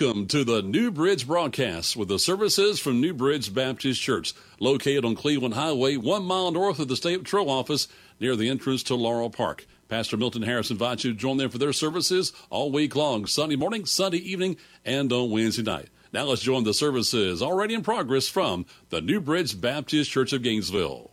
Welcome to the New Bridge broadcast with the services from New Bridge Baptist Church, located on Cleveland Highway, one mile north of the State Patrol office near the entrance to Laurel Park. Pastor Milton Harris invites you to join them for their services all week long, Sunday morning, Sunday evening, and on Wednesday night. Now let's join the services already in progress from the New Bridge Baptist Church of Gainesville.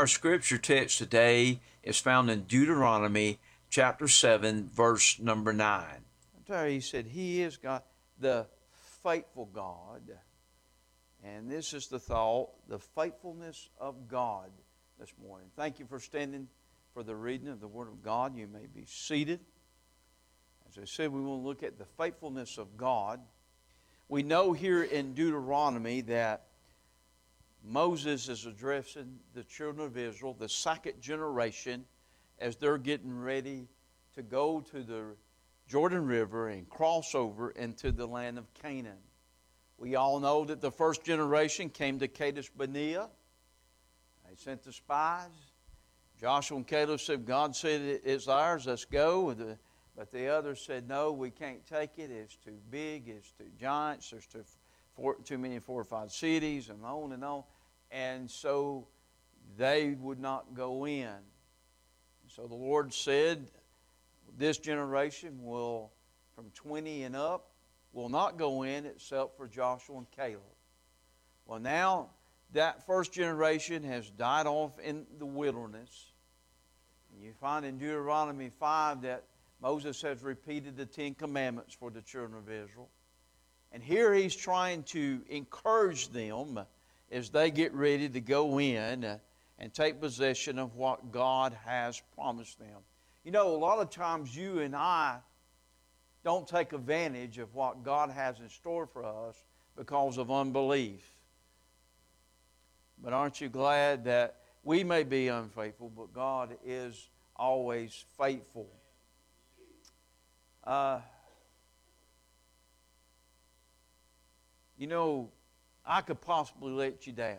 Our scripture text today is found in Deuteronomy chapter 7, verse number 9. There he said, He is God, the faithful God. And this is the thought, the faithfulness of God this morning. Thank you for standing for the reading of the Word of God. You may be seated. As I said, we will look at the faithfulness of God. We know here in Deuteronomy that Moses is addressing the children of Israel, the second generation, as they're getting ready to go to the Jordan River and cross over into the land of Canaan. We all know that the first generation came to Kadesh Barnea. They sent the spies. Joshua and Caleb said, God said it's ours, let's go. But the others said, no, we can't take it. It's too big, it's too giants, there's too, four, too many fortified cities, and on and on. And so they would not go in. So the Lord said, this generation will, from 20 and up, will not go in except for Joshua and Caleb. Well, now that first generation has died off in the wilderness. And you find in Deuteronomy 5 that Moses has repeated the Ten Commandments for the children of Israel. And here he's trying to encourage them as they get ready to go in and take possession of what God has promised them. You know, a lot of times you and I don't take advantage of what God has in store for us because of unbelief. But aren't you glad that we may be unfaithful, but God is always faithful? Uh, you know, I could possibly let you down.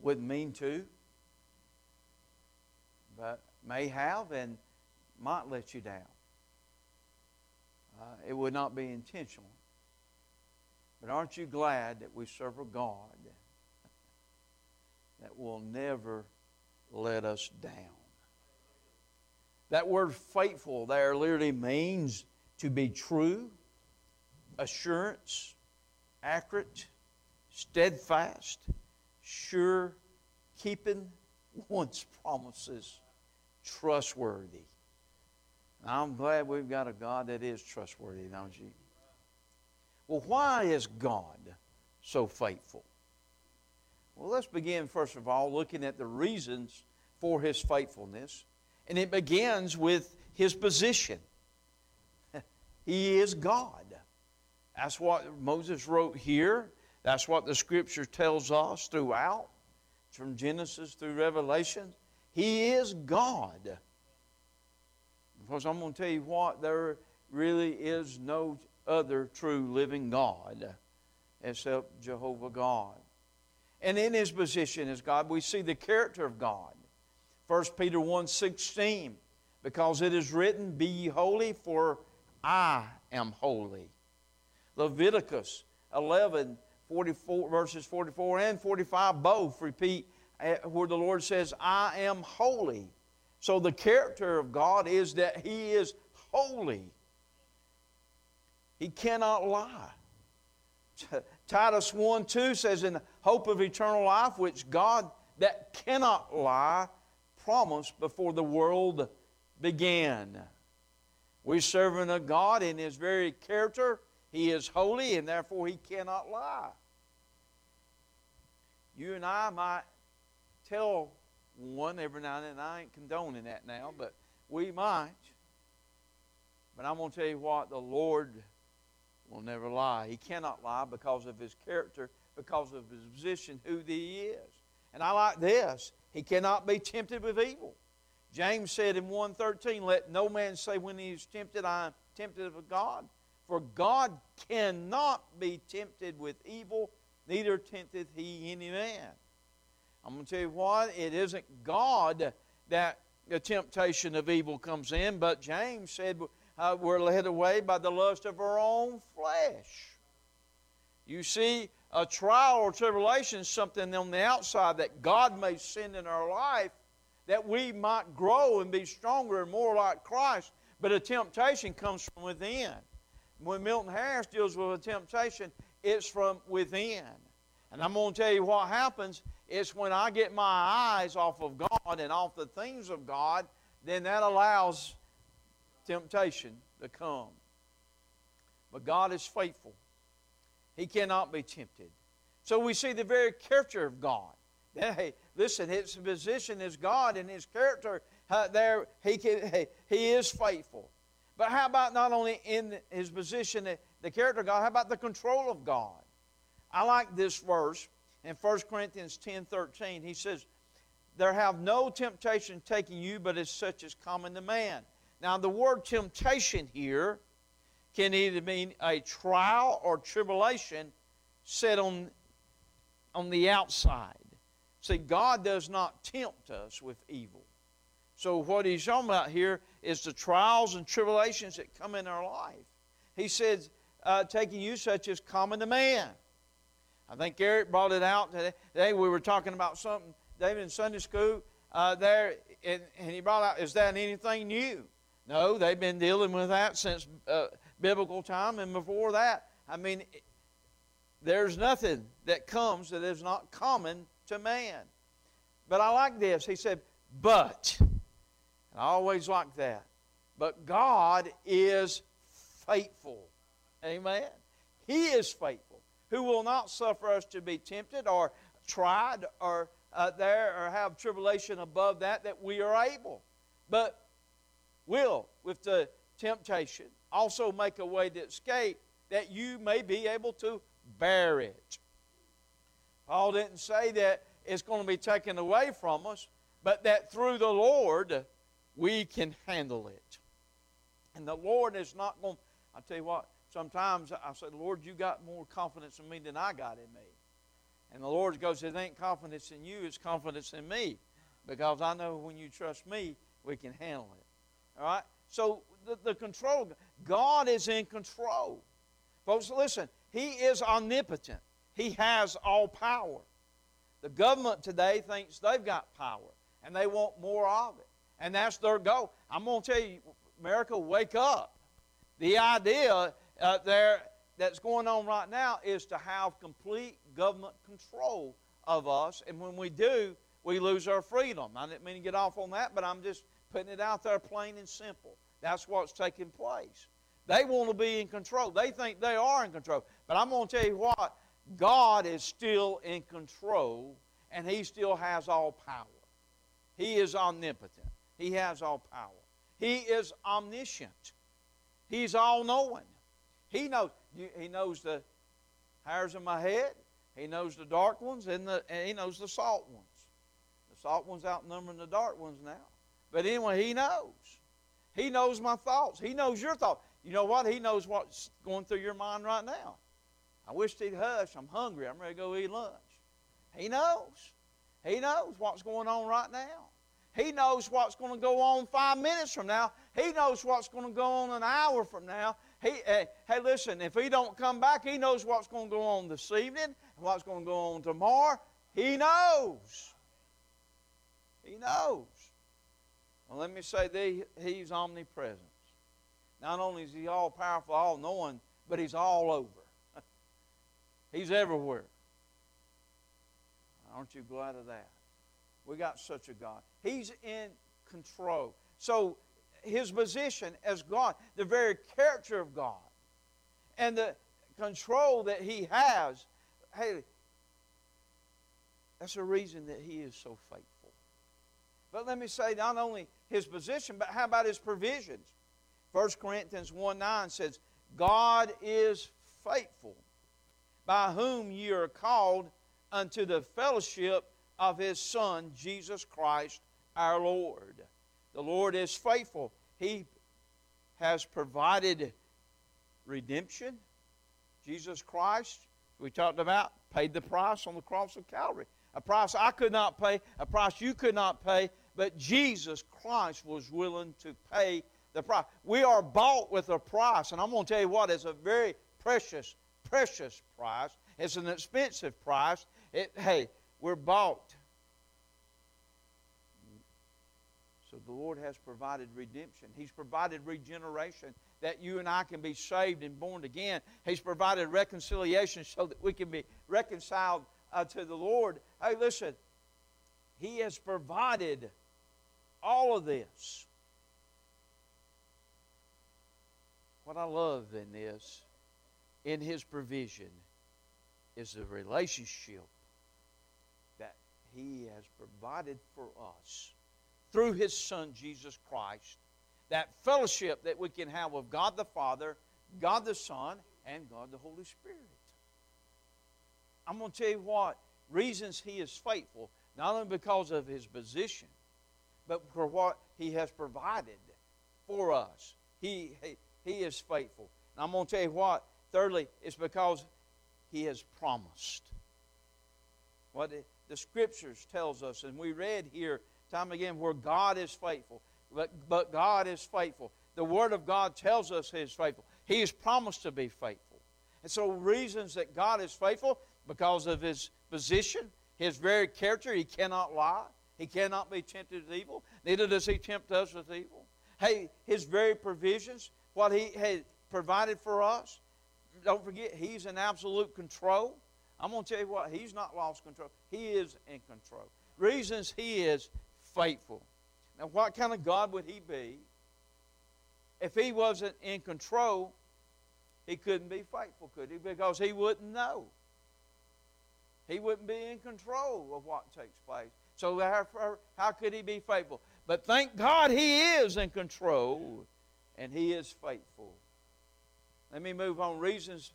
Wouldn't mean to, but may have and might let you down. Uh, it would not be intentional. But aren't you glad that we serve a God that will never let us down? That word faithful there literally means to be true, assurance, accurate, steadfast, sure, keeping one's promises, trustworthy. I'm glad we've got a God that is trustworthy, don't you? Well, why is God so faithful? Well, let's begin, first of all, looking at the reasons for his faithfulness. And it begins with his position. he is God. That's what Moses wrote here. That's what the scripture tells us throughout, from Genesis through Revelation. He is God. Because I'm going to tell you what, there really is no other true living God except Jehovah God. And in his position as God, we see the character of God. 1 Peter 1 16, because it is written, Be ye holy, for I am holy. Leviticus 11, 44, verses 44 and 45 both repeat eh, where the Lord says, I am holy. So the character of God is that He is holy. He cannot lie. Titus 1 2 says, In the hope of eternal life, which God that cannot lie promised before the world began. We're serving a God in His very character. He is holy, and therefore He cannot lie. You and I might tell one every now and then. I ain't condoning that now, but we might. But I'm going to tell you what, the Lord will never lie. He cannot lie because of his character, because of his position, who he is. And I like this. He cannot be tempted with evil. James said in 1.13, Let no man say when he is tempted, I am tempted of God. For God cannot be tempted with evil, neither tempteth he any man. I'm going to tell you what, it isn't God that the temptation of evil comes in, but James said uh, we're led away by the lust of our own flesh. You see, a trial or tribulation is something on the outside that God may send in our life that we might grow and be stronger and more like Christ. But a temptation comes from within. When Milton Harris deals with a temptation, it's from within. And I'm going to tell you what happens It's when I get my eyes off of God and off the things of God, then that allows temptation to come. But God is faithful. He cannot be tempted. So we see the very character of God. Hey, listen, his position is God and his character uh, there, he, can, hey, he is faithful. But how about not only in his position, the character of God, how about the control of God? I like this verse in 1 Corinthians 10 13. He says, There have no temptation taking you, but as such as common to man. Now, the word temptation here can either mean a trial or tribulation set on, on the outside. See, God does not tempt us with evil. So, what he's talking about here is the trials and tribulations that come in our life. He says, uh, taking you such as common to man. I think Eric brought it out today. We were talking about something, David, in Sunday school uh, there, and, and, he brought out, is that anything new? No, they've been dealing with that since uh, biblical time and before that. I mean, there's nothing that comes that is not common to man. But I like this. He said, but I always like that. But God is faithful. Amen. He is faithful, who will not suffer us to be tempted or tried or uh, there or have tribulation above that that we are able, but will with the temptation also make a way to escape that you may be able to bear it. Paul didn't say that it's going to be taken away from us, but that through the Lord we can handle it. And the Lord is not going, I tell you what, sometimes I say, Lord, you got more confidence in me than I got in me. And the Lord goes, it ain't confidence in you, it's confidence in me. Because I know when you trust me, we can handle it. All right? So the, the control, God is in control. Folks, listen, He is omnipotent. He has all power. The government today thinks they've got power, and they want more of it and that's their goal. I'm going to tell you, America, wake up. The idea uh, there that's going on right now is to have complete government control of us, and when we do, we lose our freedom. I didn't mean to get off on that, but I'm just putting it out there plain and simple. That's what's taking place. They want to be in control. They think they are in control. But I'm going to tell you what, God is still in control, and He still has all power. He is omnipotent. He has all power. He is omniscient. He's all knowing. He knows. He knows the hairs in my head. He knows the dark ones and, the, and he knows the salt ones. The salt ones outnumbering the dark ones now. But anyway, he knows. He knows my thoughts. He knows your thoughts. You know what? He knows what's going through your mind right now. I wish he'd hush. I'm hungry. I'm ready to go eat lunch. He knows. He knows what's going on right now. He knows what's going to go on five minutes from now. He knows what's going to go on an hour from now. He, hey, hey, listen, if he don't come back, he knows what's going to go on this evening and what's going to go on tomorrow. He knows. He knows. Well, let me say that he's omnipresent. Not only is he all powerful, all knowing, but he's all over. he's everywhere. Aren't you glad of that? We got such a God. He's in control. So his position as God, the very character of God, and the control that he has, hey, that's the reason that he is so faithful. But let me say not only his position, but how about his provisions? 1 Corinthians 1 9 says, God is faithful, by whom ye are called unto the fellowship of his Son, Jesus Christ our Lord. The Lord is faithful. He has provided redemption. Jesus Christ, we talked about, paid the price on the cross of Calvary. A price I could not pay, a price you could not pay, but Jesus Christ was willing to pay the price. We are bought with a price, and I'm going to tell you what, it's a very precious, precious price. It's an expensive price. It, hey, we're bought. So the Lord has provided redemption. He's provided regeneration that you and I can be saved and born again. He's provided reconciliation so that we can be reconciled uh, to the Lord, hey, listen, He has provided all of this. What I love in this, in His provision, is the relationship that He has provided for us through His Son, Jesus Christ. That fellowship that we can have with God the Father, God the Son, and God the Holy Spirit. I'm going to tell you what, reasons He is faithful, not only because of His position, but for what He has provided for us. He, he, he is faithful. And I'm going to tell you what, thirdly, it's because He has promised. What the, the Scriptures tells us, and we read here time again where God is faithful. But, but God is faithful. The Word of God tells us He is faithful. He has promised to be faithful. And so, reasons that God is faithful because of His position, His very character, He cannot lie. He cannot be tempted with evil. Neither does He tempt us with evil. Hey, His very provisions, what He has provided for us, don't forget, He's in absolute control. I'm going to tell you what, He's not lost control. He is in control. Reasons He is faithful. Now, what kind of God would He be if He wasn't in control? He couldn't be faithful, could He? Because He wouldn't know. He wouldn't be in control of what takes place. So, how, how could He be faithful? But thank God He is in control and He is faithful. Let me move on. Reasons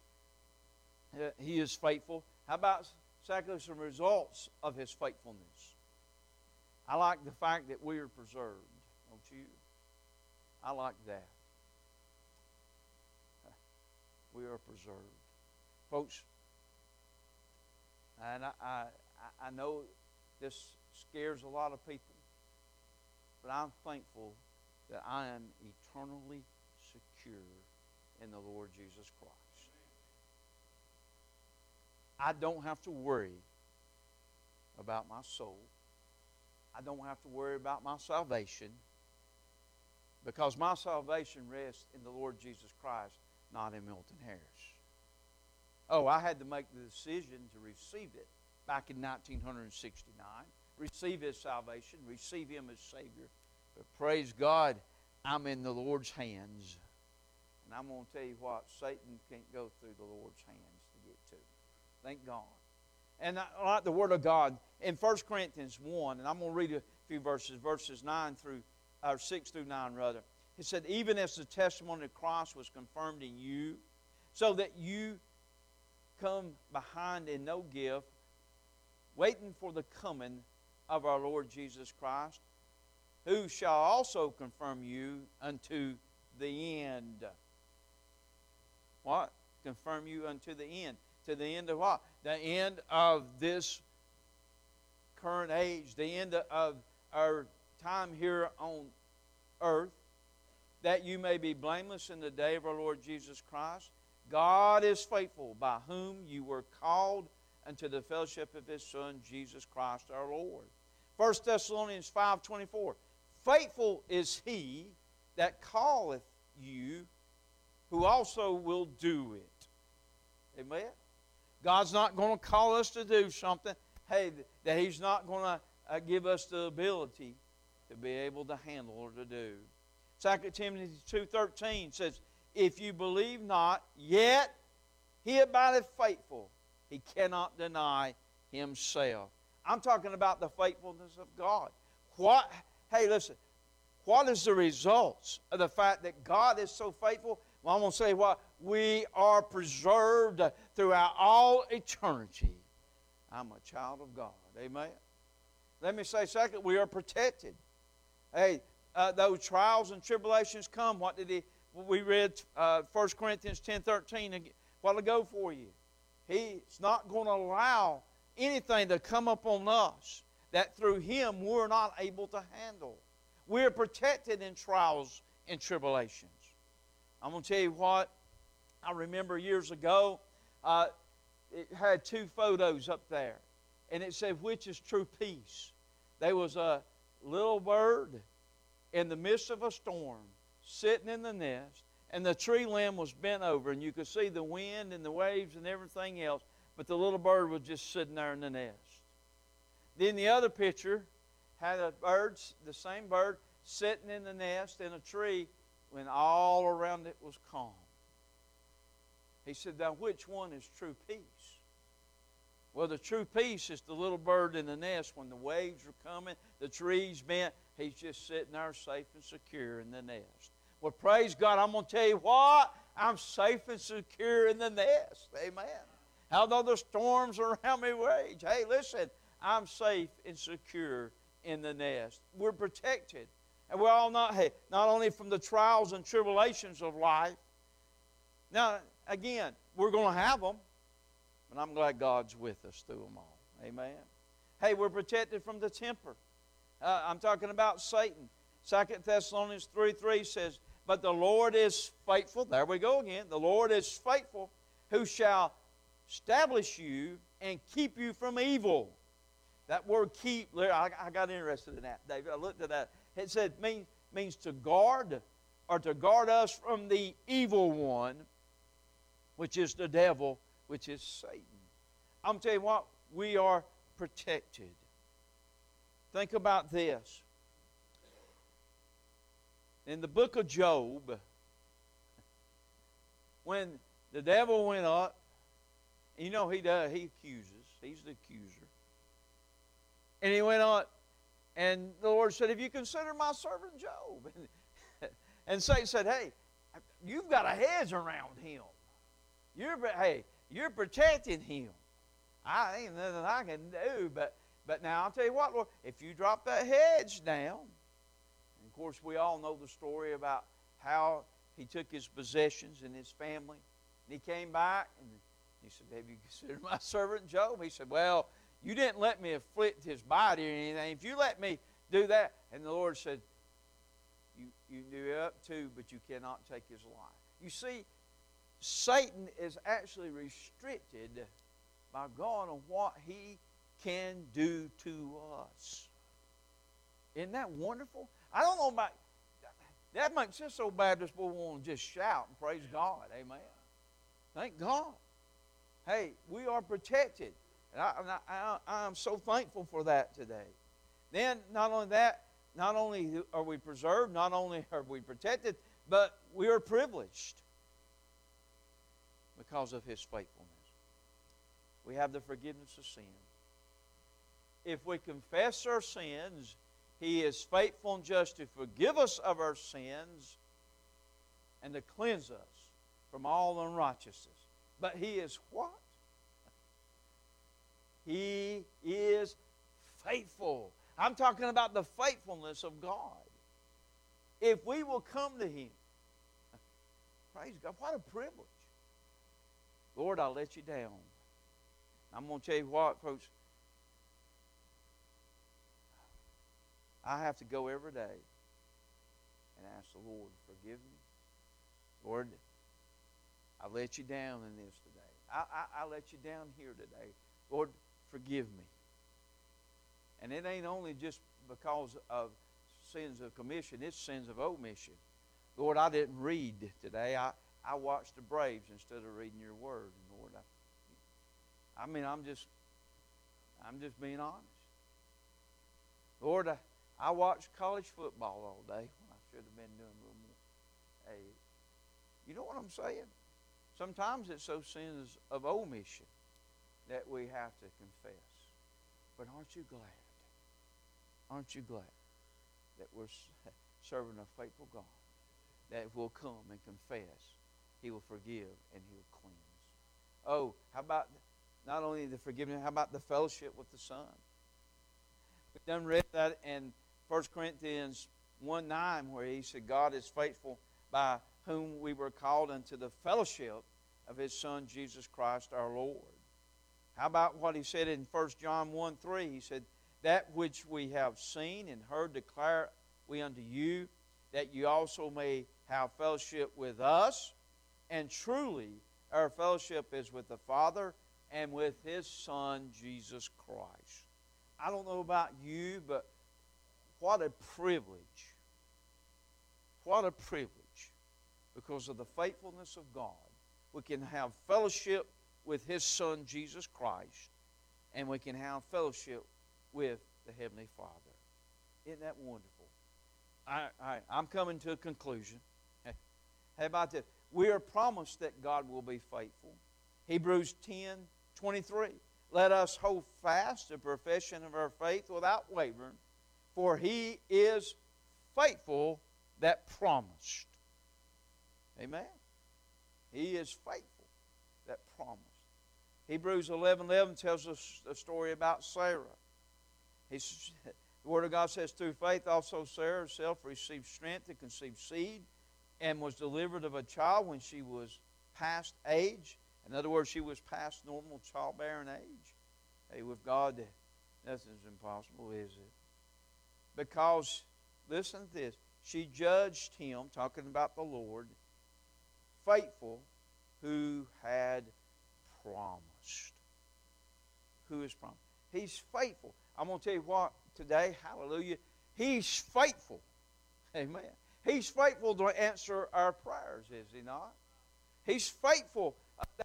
He is faithful. How about, secondly, some results of His faithfulness? I like the fact that we are preserved, don't you? I like that. We are preserved. Folks, and I, I, I know this scares a lot of people, but I'm thankful that I am eternally secure in the Lord Jesus Christ. I don't have to worry about my soul. I don't have to worry about my salvation because my salvation rests in the Lord Jesus Christ, not in Milton Harris. Oh, I had to make the decision to receive it back in 1969. Receive His salvation, receive Him as Savior. But praise God, I'm in the Lord's hands. And I'm going to tell you what, Satan can't go through the Lord's hands to get to. Thank God. And like the Word of God in 1 Corinthians 1, and I'm going to read a few verses, verses 9 through, or 6 through 9, rather. He said, Even as the testimony of Christ was confirmed in you, so that you come behind in no gift, waiting for the coming of our Lord Jesus Christ, who shall also confirm you unto the end. What? Confirm you unto the end. To the end of what? The end of this current age, the end of our time here on earth, that you may be blameless in the day of our Lord Jesus Christ. God is faithful, by whom you were called unto the fellowship of his Son, Jesus Christ our Lord. 1 Thessalonians 5.24 Faithful is he that calleth you, who also will do it. Amen? God's not going to call us to do something, hey, that He's not going to uh, give us the ability to be able to handle or to do. 2 Timothy 2.13 says, If you believe not, yet he abideth faithful. He cannot deny himself. I'm talking about the faithfulness of God. What, hey, listen, what is the results of the fact that God is so faithful? Well, I'm going to say what? We are preserved throughout all eternity. I'm a child of God. Amen. Let me say, second, we are protected. Hey, uh, those trials and tribulations come. What did he? We read uh, 1 Corinthians 10 13 a while ago for you. He's not going to allow anything to come upon us that through him we're not able to handle. We're protected in trials and tribulations. I'm going to tell you what, I remember years ago, uh, it had two photos up there, and it said, Which is true peace? There was a little bird in the midst of a storm sitting in the nest, and the tree limb was bent over, and you could see the wind and the waves and everything else, but the little bird was just sitting there in the nest. Then the other picture had a bird, the same bird, sitting in the nest in a tree when all around it was calm. He said, Now, which one is true peace? Well, the true peace is the little bird in the nest when the waves are coming, the trees bent. He's just sitting there safe and secure in the nest. Well, praise God, I'm going to tell you what, I'm safe and secure in the nest. Amen. Although the storms around me rage, hey, listen, I'm safe and secure in the nest. We're protected. And we're all not, hey, not only from the trials and tribulations of life. Now, again, we're going to have them, but I'm glad God's with us through them all. Amen. Hey, we're protected from the temper. Uh, I'm talking about Satan. Second Thessalonians 3 3 says, But the Lord is faithful. There we go again. The Lord is faithful, who shall establish you and keep you from evil. That word keep, I, I got interested in that, David. I looked at that. It said means, means to guard or to guard us from the evil one, which is the devil, which is Satan. I'm telling you what, we are protected. Think about this. In the book of Job, when the devil went up, you know he does, he accuses. He's the accuser. And he went on, and the Lord said, Have you considered my servant Job? And, Satan said, Hey, you've got a hedge around him. You're, hey, you're protecting him. I ain't nothing I can do, but but now I'll tell you what, Lord, if you drop that hedge down, and of course we all know the story about how he took his possessions and his family, and he came back and he said, Have you considered my servant Job? He said, Well, you didn't let me afflict his body or anything. If you let me do that, and the Lord said, You, you do it up too, but you cannot take his life. You see, Satan is actually restricted by God on what he can do to us. Isn't that wonderful? I don't know about that makes us so Baptist we want to just shout and praise God. Amen. Thank God. Hey, we are protected. And I, I, I, am so thankful for that today. Then, not only that, not only are we preserved, not only are we protected, but we are privileged because of His faithfulness. We have the forgiveness of sin. If we confess our sins, He is faithful and just to forgive us of our sins and to cleanse us from all unrighteousness. But He is what? He is faithful. I'm talking about the faithfulness of God. If we will come to Him, praise God, what a privilege. Lord, I'll let you down. I'm going to tell you what, folks. I have to go every day and ask the Lord, forgive me. Lord, I let you down in this today. I, I, I let you down here today. Lord, forgive me. And it ain't only just because of sins of commission, it's sins of omission. Lord, I didn't read today. I, I watched the Braves instead of reading your word. Lord, I, I mean, I'm just, I'm just being honest. Lord, I, I watched college football all day. When I should have been doing a little more. Hey, you know what I'm saying? Sometimes it's those sins of omission that we have to confess. But aren't you glad? Aren't you glad that we're serving a faithful God that will come and confess? He will forgive and He will cleanse. Oh, how about not only the forgiveness, how about the fellowship with the Son? We've done read that in 1 Corinthians 1 9, where he said, God is faithful by whom we were called into the fellowship of his Son, Jesus Christ our Lord. How about what he said in 1 John 1 3? He said, That which we have seen and heard declare we unto you, that you also may have fellowship with us. And truly, our fellowship is with the Father and with his Son, Jesus Christ. I don't know about you, but what a privilege. What a privilege. Because of the faithfulness of God, we can have fellowship with His Son, Jesus Christ, and we can have fellowship with the Heavenly Father. Isn't that wonderful? I, I, I'm coming to a conclusion. How about this? We are promised that God will be faithful. Hebrews 10 23. Let us hold fast the profession of our faith without wavering, for he is faithful that promised. Amen. He is faithful that promised. Hebrews 11 11 tells us a story about Sarah. He's, the Word of God says, through faith also Sarah herself received strength to conceive seed and was delivered of a child when she was past age. In other words, she was past normal childbearing age. Hey, with God, nothing's impossible, is it? Because, listen to this, she judged him, talking about the Lord, faithful, who had promised. Who is promised? He's faithful. I'm going to tell you what today, hallelujah, He's faithful. Amen. He's faithful to answer our prayers, is He not? He's faithful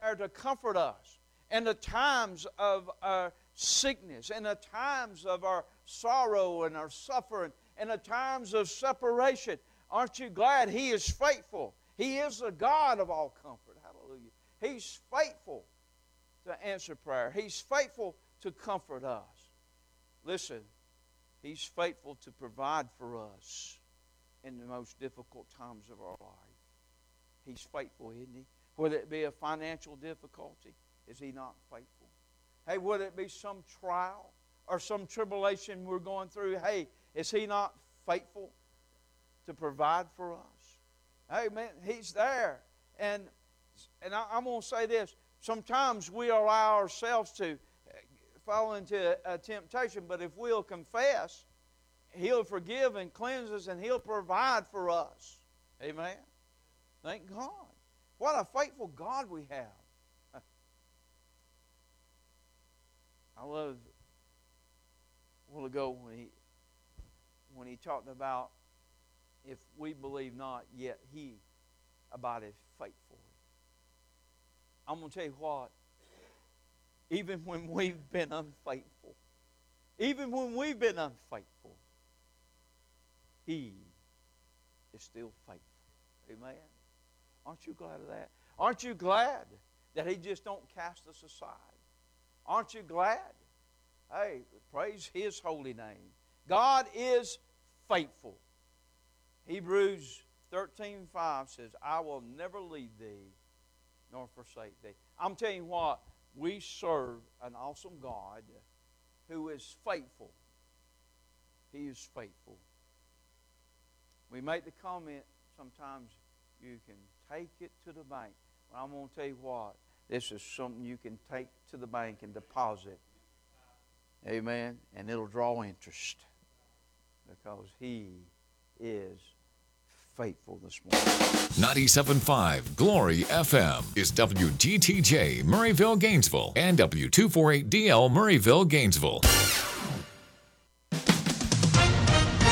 there to comfort us in the times of our sickness, in the times of our sorrow and our suffering, in the times of separation. Aren't you glad He is faithful? He is the God of all comfort. Hallelujah. He's faithful to answer prayer, He's faithful to comfort us. Listen, He's faithful to provide for us in the most difficult times of our life. He's faithful, isn't He? Whether it be a financial difficulty, is He not faithful? Hey, whether it be some trial or some tribulation we're going through, hey, is He not faithful to provide for us? Hey, man, He's there. And, and I, I'm going to say this sometimes we allow ourselves to fall into a temptation, but if we'll confess, He'll forgive and cleanse us, and He'll provide for us. Amen. Thank God. What a faithful God we have. I love a while ago when he when he talked about if we believe not, yet he abideth faithful. I'm going to tell you what, even when we've been unfaithful, even when we've been unfaithful, he is still faithful. Amen. Aren't you glad of that? Aren't you glad that he just don't cast us aside? Aren't you glad? Hey, praise his holy name. God is faithful. Hebrews 13 5 says, I will never leave thee nor forsake thee. I'm telling you what, we serve an awesome God who is faithful. He is faithful. We make the comment sometimes you can take it to the bank. Well, I'm going to tell you what, this is something you can take to the bank and deposit. Amen. And it'll draw interest because He is faithful this morning. 97.5 Glory FM is WGTJ Murrayville, Gainesville, and W248DL Murrayville, Gainesville.